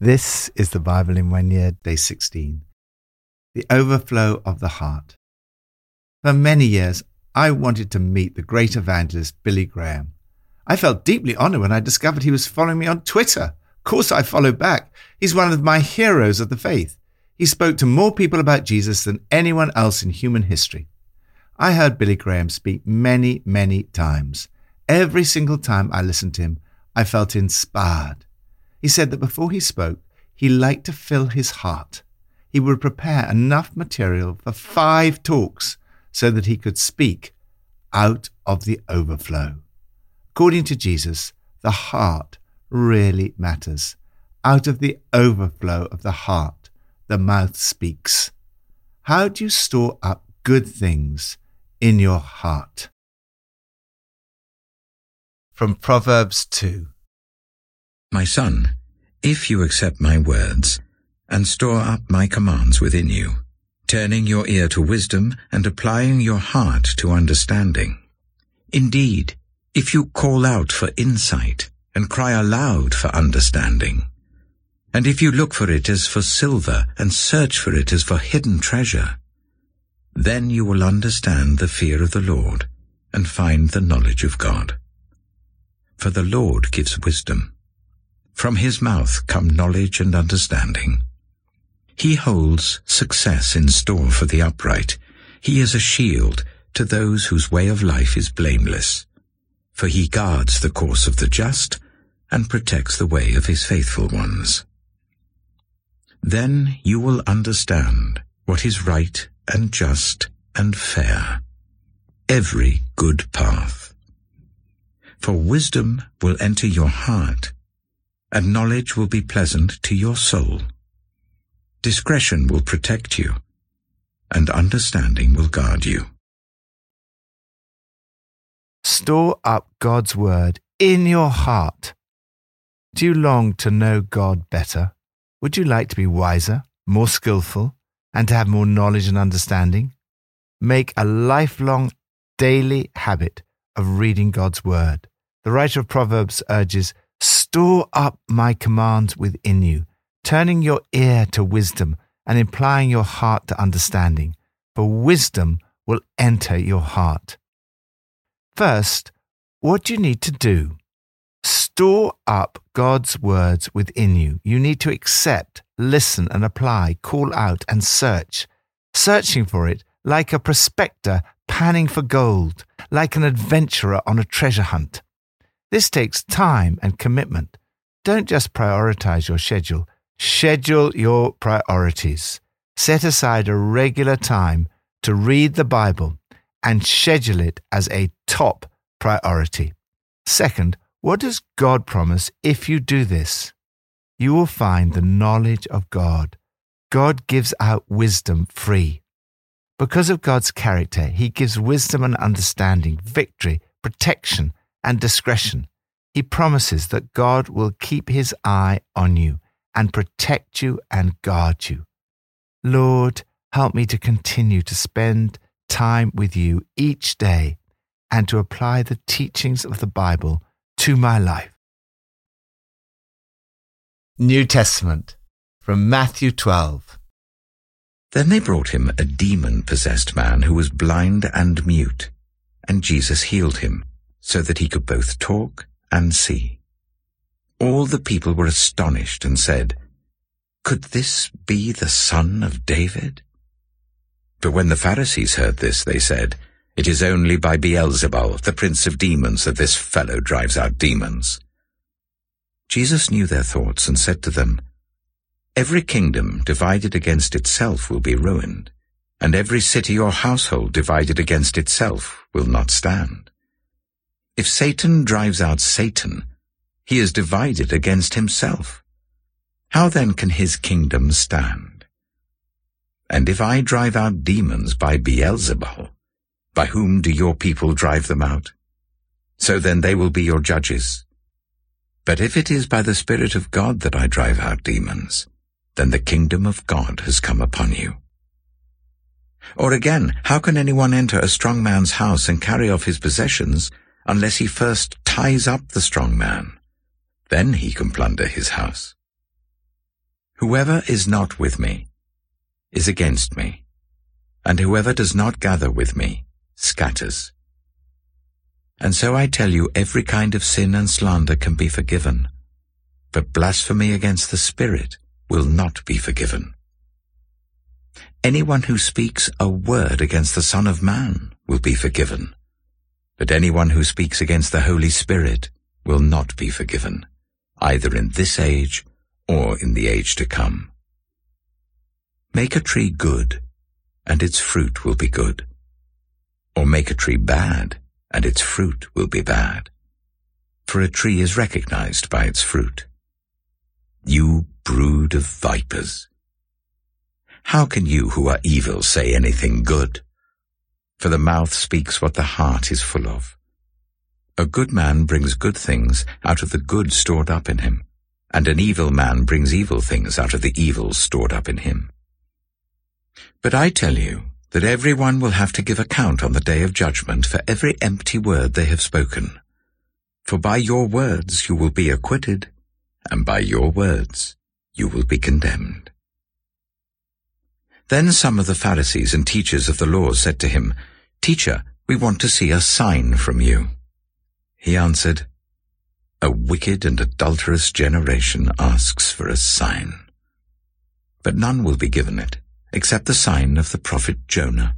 This is the Bible in one year, day 16. The overflow of the heart. For many years, I wanted to meet the great evangelist Billy Graham. I felt deeply honored when I discovered he was following me on Twitter. Of course, I followed back. He's one of my heroes of the faith. He spoke to more people about Jesus than anyone else in human history. I heard Billy Graham speak many, many times. Every single time I listened to him, I felt inspired. He said that before he spoke, he liked to fill his heart. He would prepare enough material for five talks so that he could speak out of the overflow. According to Jesus, the heart really matters. Out of the overflow of the heart, the mouth speaks. How do you store up good things in your heart? From Proverbs 2 My son, if you accept my words and store up my commands within you, turning your ear to wisdom and applying your heart to understanding. Indeed, if you call out for insight and cry aloud for understanding, and if you look for it as for silver and search for it as for hidden treasure, then you will understand the fear of the Lord and find the knowledge of God. For the Lord gives wisdom. From his mouth come knowledge and understanding. He holds success in store for the upright. He is a shield to those whose way of life is blameless. For he guards the course of the just and protects the way of his faithful ones. Then you will understand what is right and just and fair, every good path. For wisdom will enter your heart, and knowledge will be pleasant to your soul. Discretion will protect you, and understanding will guard you. Store up God's word in your heart. Do you long to know God better? Would you like to be wiser, more skillful, and to have more knowledge and understanding? Make a lifelong, daily habit of reading God's word. The writer of Proverbs urges, Store up my commands within you, turning your ear to wisdom and implying your heart to understanding, for wisdom will enter your heart. First, what do you need to do? Store up God's words within you. You need to accept, listen, and apply, call out, and search. Searching for it like a prospector panning for gold, like an adventurer on a treasure hunt. This takes time and commitment. Don't just prioritize your schedule, schedule your priorities. Set aside a regular time to read the Bible and schedule it as a top priority. Second, what does God promise if you do this? You will find the knowledge of God. God gives out wisdom free. Because of God's character, He gives wisdom and understanding, victory, protection, and discretion. He promises that God will keep His eye on you and protect you and guard you. Lord, help me to continue to spend time with you each day and to apply the teachings of the Bible to my life. New Testament from Matthew 12. Then they brought him a demon-possessed man who was blind and mute, and Jesus healed him, so that he could both talk and see. All the people were astonished and said, Could this be the son of David? But when the Pharisees heard this, they said, It is only by Beelzebul, the prince of demons, that this fellow drives out demons. Jesus knew their thoughts and said to them, Every kingdom divided against itself will be ruined, and every city or household divided against itself will not stand. If Satan drives out Satan, he is divided against himself. How then can his kingdom stand? And if I drive out demons by Beelzebul, by whom do your people drive them out? So then they will be your judges. But if it is by the Spirit of God that I drive out demons, then the kingdom of God has come upon you. Or again, how can anyone enter a strong man's house and carry off his possessions unless he first ties up the strong man? Then he can plunder his house. Whoever is not with me is against me, and whoever does not gather with me scatters. And so I tell you, every kind of sin and slander can be forgiven, but blasphemy against the Spirit will not be forgiven. Anyone who speaks a word against the Son of Man will be forgiven, but anyone who speaks against the Holy Spirit will not be forgiven, either in this age or in the age to come. Make a tree good, and its fruit will be good. Or make a tree bad, and its fruit will be bad. For a tree is recognized by its fruit. You brood of vipers! How can you who are evil say anything good? For the mouth speaks what the heart is full of. A good man brings good things out of the good stored up in him, and an evil man brings evil things out of the evil stored up in him. But I tell you that everyone will have to give account on the day of judgment for every empty word they have spoken. For by your words you will be acquitted, and by your words you will be condemned. Then some of the Pharisees and teachers of the law said to him, Teacher, we want to see a sign from you. He answered, A wicked and adulterous generation asks for a sign. But none will be given it except the sign of the prophet Jonah.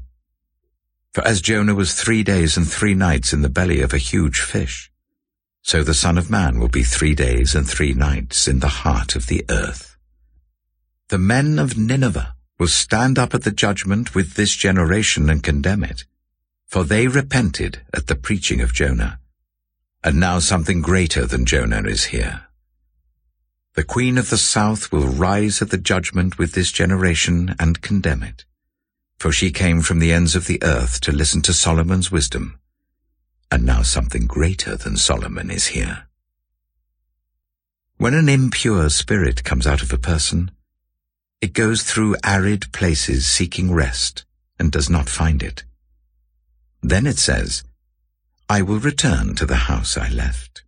For as Jonah was three days and three nights in the belly of a huge fish, so the Son of Man will be three days and three nights in the heart of the earth. The men of Nineveh will stand up at the judgment with this generation and condemn it, for they repented at the preaching of Jonah. And now something greater than Jonah is here. The Queen of the South will rise at the judgment with this generation and condemn it. For she came from the ends of the earth to listen to Solomon's wisdom, and now something greater than Solomon is here. When an impure spirit comes out of a person, it goes through arid places seeking rest and does not find it. Then it says, I will return to the house I left.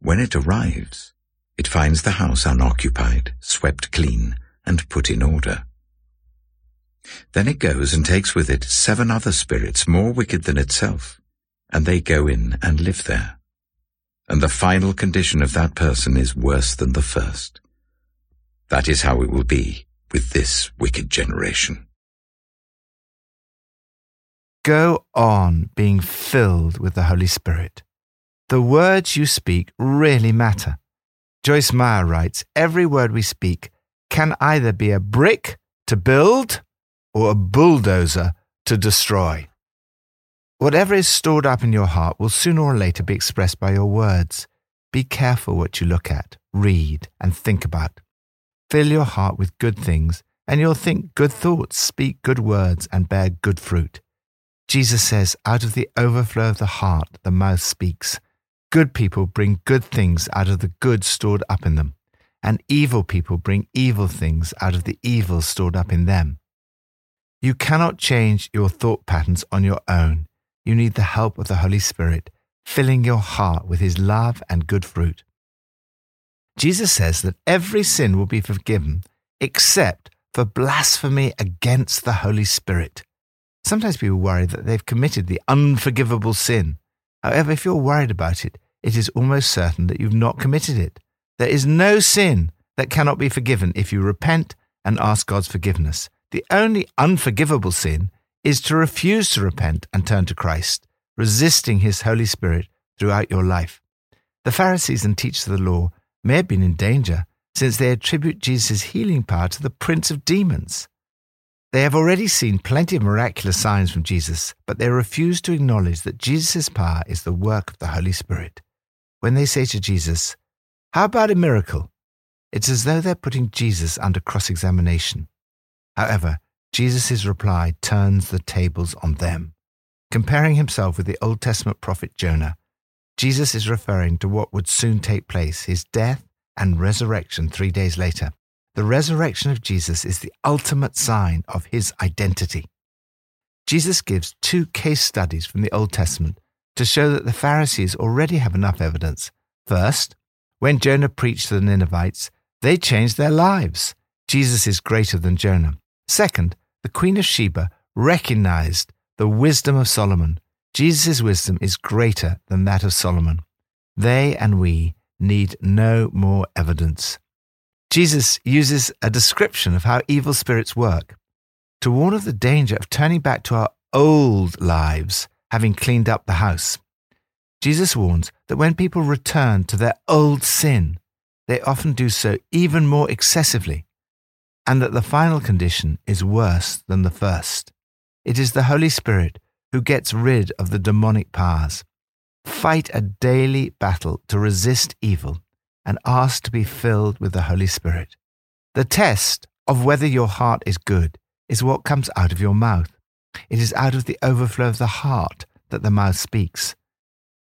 When it arrives, it finds the house unoccupied, swept clean, and put in order. Then it goes and takes with it seven other spirits more wicked than itself, and they go in and live there. And the final condition of that person is worse than the first. That is how it will be with this wicked generation. Go on being filled with the Holy Spirit. The words you speak really matter. Joyce Meyer writes Every word we speak can either be a brick to build or a bulldozer to destroy. Whatever is stored up in your heart will sooner or later be expressed by your words. Be careful what you look at, read, and think about. Fill your heart with good things, and you'll think good thoughts, speak good words, and bear good fruit. Jesus says, Out of the overflow of the heart, the mouth speaks. Good people bring good things out of the good stored up in them, and evil people bring evil things out of the evil stored up in them. You cannot change your thought patterns on your own. You need the help of the Holy Spirit, filling your heart with His love and good fruit. Jesus says that every sin will be forgiven except for blasphemy against the Holy Spirit. Sometimes people worry that they've committed the unforgivable sin. However, if you're worried about it, it is almost certain that you've not committed it. There is no sin that cannot be forgiven if you repent and ask God's forgiveness. The only unforgivable sin is to refuse to repent and turn to Christ, resisting His Holy Spirit throughout your life. The Pharisees and teachers of the law may have been in danger since they attribute Jesus' healing power to the prince of demons. They have already seen plenty of miraculous signs from Jesus, but they refuse to acknowledge that Jesus' power is the work of the Holy Spirit when they say to Jesus, How about a miracle? It's as though they're putting Jesus under cross examination. However, Jesus' reply turns the tables on them. Comparing himself with the Old Testament prophet Jonah, Jesus is referring to what would soon take place his death and resurrection three days later. The resurrection of Jesus is the ultimate sign of his identity. Jesus gives two case studies from the Old Testament to show that the Pharisees already have enough evidence. First, when Jonah preached to the Ninevites, They changed their lives. Jesus is greater than Jonah. Second, the Queen of Sheba recognized the wisdom of Solomon. Jesus' wisdom is greater than that of Solomon. They and we need no more evidence. Jesus uses a description of how evil spirits work to warn of the danger of turning back to our old lives, having cleaned up the house. Jesus warns that when people return to their old sin, they often do so even more excessively, and that the final condition is worse than the first. It is the Holy Spirit who gets rid of the demonic powers. Fight a daily battle to resist evil and ask to be filled with the Holy Spirit. The test of whether your heart is good is what comes out of your mouth. It is out of the overflow of the heart that the mouth speaks.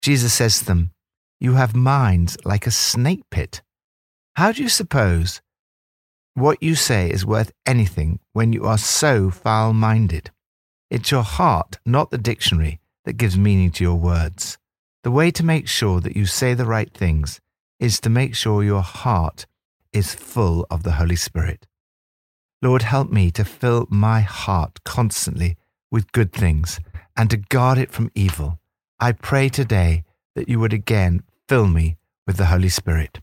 Jesus says to them, You have minds like a snake pit. How do you suppose what you say is worth anything when you are so foul minded? It's your heart, not the dictionary, that gives meaning to your words. The way to make sure that you say the right things is to make sure your heart is full of the Holy Spirit. Lord, help me to fill my heart constantly with good things and to guard it from evil. I pray today that you would again fill me with the Holy Spirit.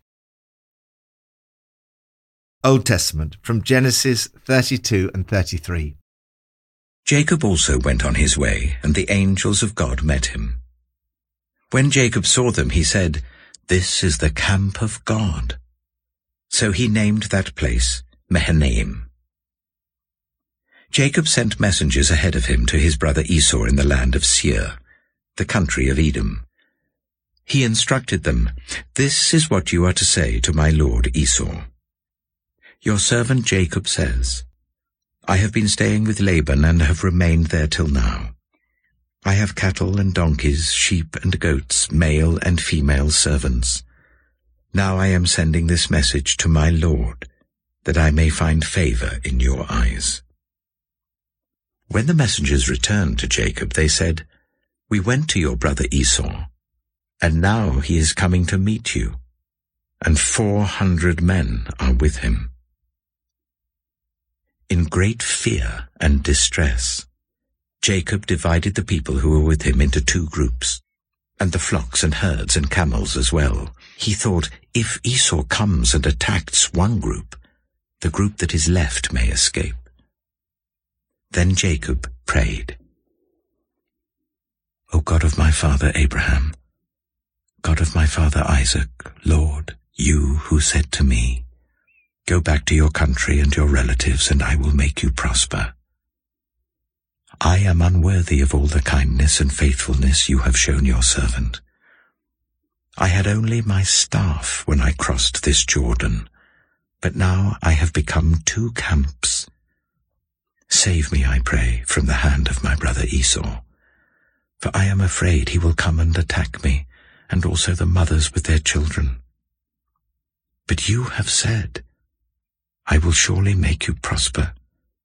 Old Testament from Genesis 32 and 33. Jacob also went on his way, and the angels of God met him. When Jacob saw them, he said, this is the camp of God. So he named that place Mahanaim. Jacob sent messengers ahead of him to his brother Esau in the land of Seir, the country of Edom. He instructed them, This is what you are to say to my lord Esau. Your servant Jacob says, I have been staying with Laban and have remained there till now. I have cattle and donkeys, sheep and goats, male and female servants. Now I am sending this message to my Lord, that I may find favor in your eyes. When the messengers returned to Jacob, they said, We went to your brother Esau, and now he is coming to meet you, and four hundred men are with him. In great fear and distress, Jacob divided the people who were with him into two groups, and the flocks and herds and camels as well. He thought, if Esau comes and attacks one group, the group that is left may escape. Then Jacob prayed, O God of my father Abraham, God of my father Isaac, Lord, you who said to me, Go back to your country and your relatives, and I will make you prosper. I am unworthy of all the kindness and faithfulness you have shown your servant. I had only my staff when I crossed this Jordan, but now I have become two camps. Save me, I pray, from the hand of my brother Esau, for I am afraid he will come and attack me, and also the mothers with their children. But you have said, I will surely make you prosper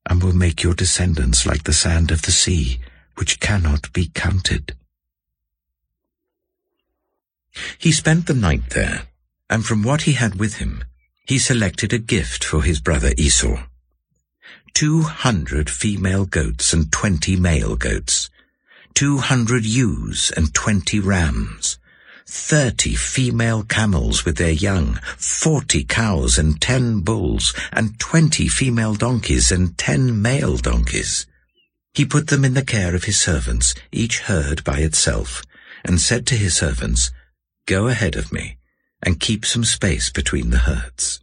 and will make your descendants like the sand of the sea, which cannot be counted. He spent the night there, and from what he had with him, he selected a gift for his brother Esau. Two hundred female goats and twenty male goats, two hundred ewes and twenty rams, thirty female camels with their young, forty cows and ten bulls, and twenty female donkeys and ten male donkeys. He put them in the care of his servants, each herd by itself, and said to his servants, Go ahead of me, and keep some space between the herds.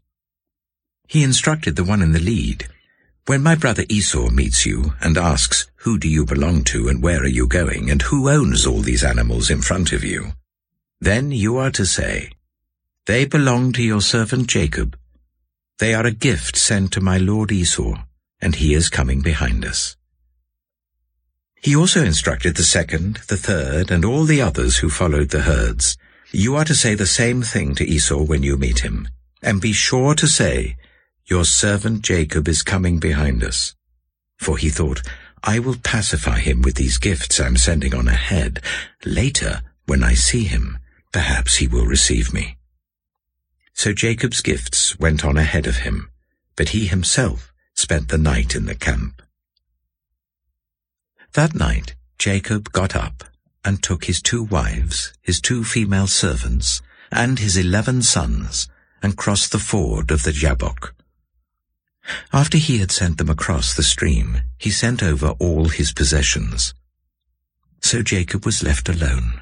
He instructed the one in the lead, When my brother Esau meets you and asks, Who do you belong to and where are you going, and who owns all these animals in front of you? Then you are to say, They belong to your servant Jacob. They are a gift sent to my lord Esau, and he is coming behind us. He also instructed the second, the third, and all the others who followed the herds, You are to say the same thing to Esau when you meet him, and be sure to say, Your servant Jacob is coming behind us. For he thought, I will pacify him with these gifts I'm sending on ahead. Later, when I see him, perhaps he will receive me. So Jacob's gifts went on ahead of him, but he himself spent the night in the camp. That night Jacob got up and took his two wives, his two female servants, and his eleven sons, and crossed the ford of the Jabbok. After he had sent them across the stream, he sent over all his possessions. So Jacob was left alone.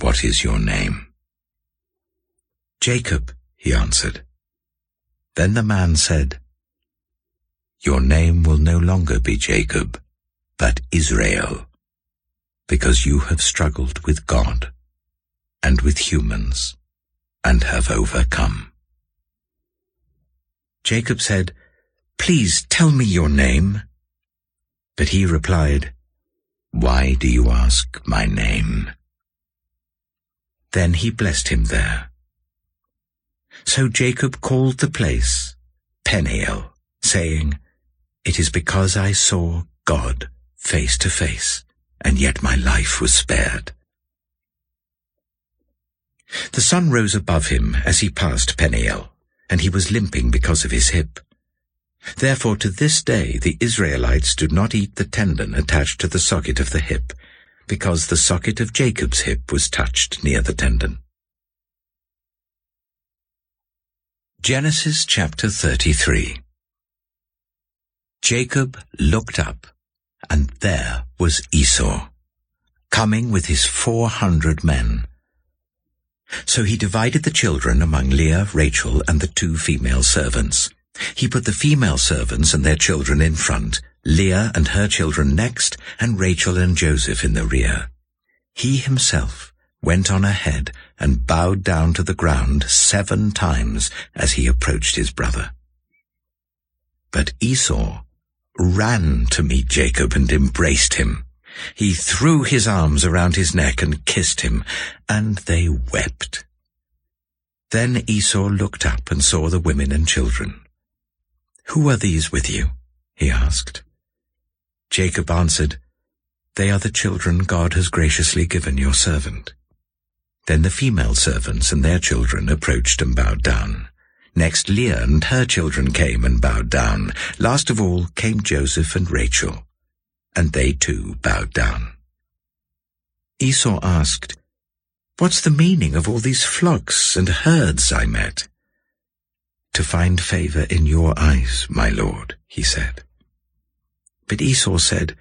What is your name? Jacob, he answered. Then the man said, Your name will no longer be Jacob, but Israel, because you have struggled with God and with humans and have overcome. Jacob said, Please tell me your name. But he replied, Why do you ask my name? Then he blessed him there. So Jacob called the place Peniel, saying, It is because I saw God face to face, and yet my life was spared. The sun rose above him as he passed Peniel, and he was limping because of his hip. Therefore to this day the Israelites do not eat the tendon attached to the socket of the hip, because the socket of Jacob's hip was touched near the tendon. Genesis chapter 33 Jacob looked up, and there was Esau, coming with his four hundred men. So he divided the children among Leah, Rachel, and the two female servants. He put the female servants and their children in front, Leah and her children next, and Rachel and Joseph in the rear. He himself went on ahead and bowed down to the ground seven times as he approached his brother. But Esau ran to meet Jacob and embraced him. He threw his arms around his neck and kissed him, and they wept. Then Esau looked up and saw the women and children. Who are these with you? he asked. Jacob answered, They are the children God has graciously given your servant. Then the female servants and their children approached and bowed down. Next Leah and her children came and bowed down. Last of all came Joseph and Rachel, and they too bowed down. Esau asked, What's the meaning of all these flocks and herds I met? To find favor in your eyes, my lord, he said. But Esau said,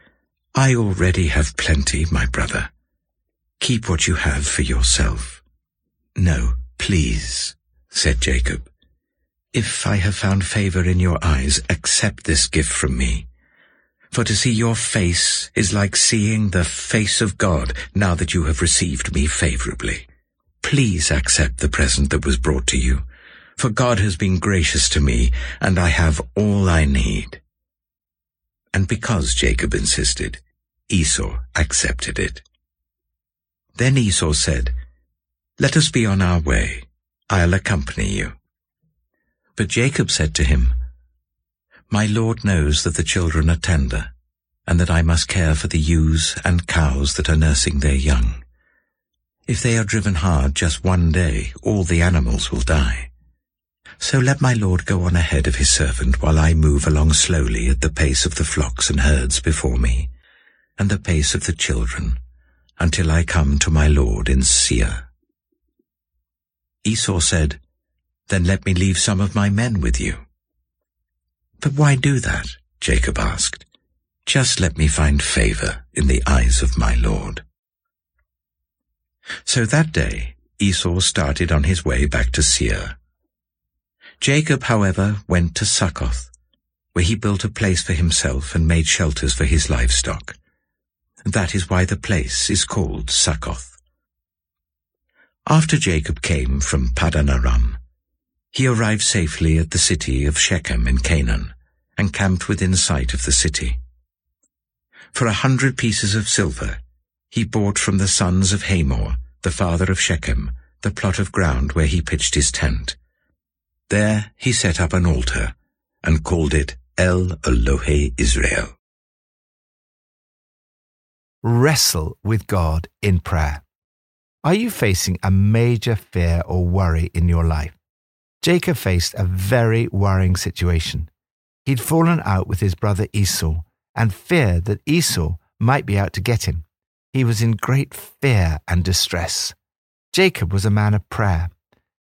I already have plenty, my brother. Keep what you have for yourself. No, please, said Jacob. If I have found favor in your eyes, accept this gift from me. For to see your face is like seeing the face of God now that you have received me favorably. Please accept the present that was brought to you, for God has been gracious to me, and I have all I need. And because Jacob insisted, Esau accepted it. Then Esau said, Let us be on our way. I'll accompany you. But Jacob said to him, My Lord knows that the children are tender, and that I must care for the ewes and cows that are nursing their young. If they are driven hard just one day, all the animals will die. So let my Lord go on ahead of his servant while I move along slowly at the pace of the flocks and herds before me, and the pace of the children, until I come to my lord in Seir. Esau said, Then let me leave some of my men with you. But why do that? Jacob asked. Just let me find favor in the eyes of my lord. So that day Esau started on his way back to Seir. Jacob, however, went to Succoth, where he built a place for himself and made shelters for his livestock. That is why the place is called Succoth. After Jacob came from Padanaram, he arrived safely at the city of Shechem in Canaan and camped within sight of the city. For a hundred pieces of silver, he bought from the sons of Hamor, the father of Shechem, the plot of ground where he pitched his tent. There he set up an altar and called it El Elohe Israel. Wrestle with God in prayer. Are you facing a major fear or worry in your life? Jacob faced a very worrying situation. He'd fallen out with his brother Esau and feared that Esau might be out to get him. He was in great fear and distress. Jacob was a man of prayer.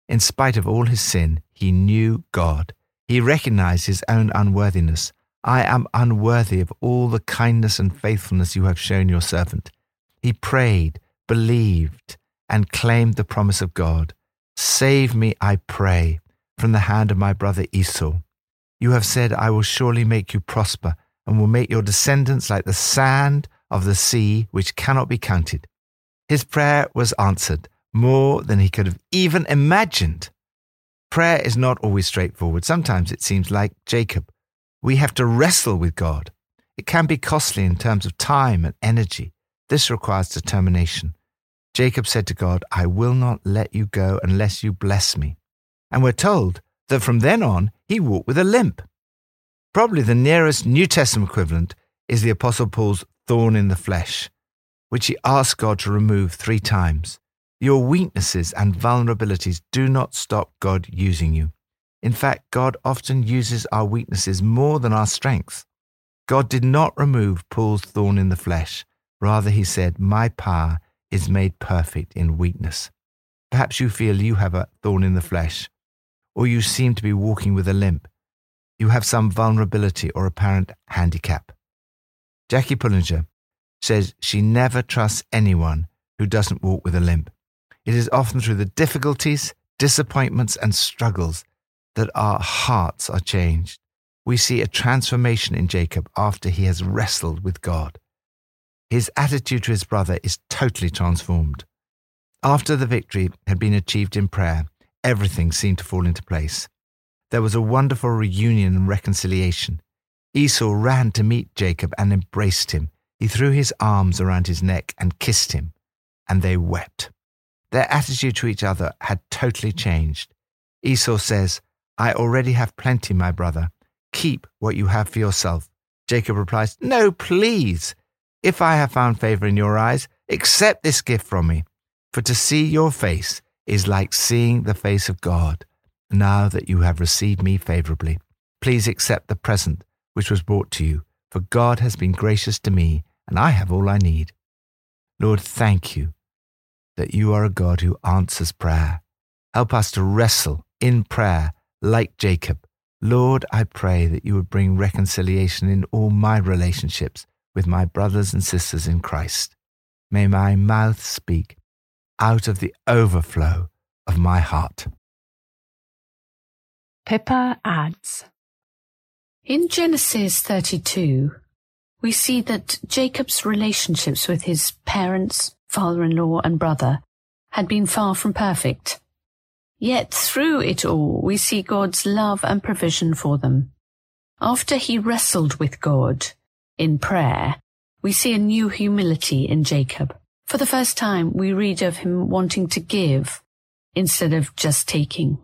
In spite of all his sin, he knew God. He recognized his own unworthiness. I am unworthy of all the kindness and faithfulness you have shown your servant. He prayed, believed, and claimed the promise of God. Save me, I pray, from the hand of my brother Esau. You have said, I will surely make you prosper and will make your descendants like the sand of the sea, which cannot be counted. His prayer was answered more than he could have even imagined. Prayer is not always straightforward. Sometimes it seems like Jacob. We have to wrestle with God. It can be costly in terms of time and energy. This requires determination. Jacob said to God, I will not let you go unless you bless me. And we're told that from then on, he walked with a limp. Probably the nearest New Testament equivalent is the Apostle Paul's thorn in the flesh, which he asked God to remove three times. Your weaknesses and vulnerabilities do not stop God using you. In fact, God often uses our weaknesses more than our strengths. God did not remove Paul's thorn in the flesh. Rather, he said, My power is made perfect in weakness. Perhaps you feel you have a thorn in the flesh, or you seem to be walking with a limp you have some vulnerability or apparent handicap. Jackie Pullinger says she never trusts anyone who doesn't walk with a limp. It is often through the difficulties, disappointments, and struggles that our hearts are changed. We see a transformation in Jacob after he has wrestled with God. His attitude to his brother is totally transformed. After the victory had been achieved in prayer, everything seemed to fall into place. There was a wonderful reunion and reconciliation. Esau ran to meet Jacob and embraced him. He threw his arms around his neck and kissed him, and they wept. Their attitude to each other had totally changed. Esau says, I already have plenty, my brother. Keep what you have for yourself. Jacob replies, No, please. If I have found favor in your eyes, accept this gift from me. For to see your face is like seeing the face of God. Now that you have received me favorably, please accept the present which was brought to you, for God has been gracious to me, and I have all I need. Lord, thank you that you are a God who answers prayer. Help us to wrestle in prayer like Jacob. Lord, I pray that you would bring reconciliation in all my relationships with my brothers and sisters in Christ. May my mouth speak out of the overflow of my heart. Pippa adds In Genesis 32, we see that Jacob's relationships with his parents, father in law, and brother had been far from perfect. Yet through it all, we see God's love and provision for them. After he wrestled with God in prayer, we see a new humility in Jacob. For the first time, we read of him wanting to give instead of just taking.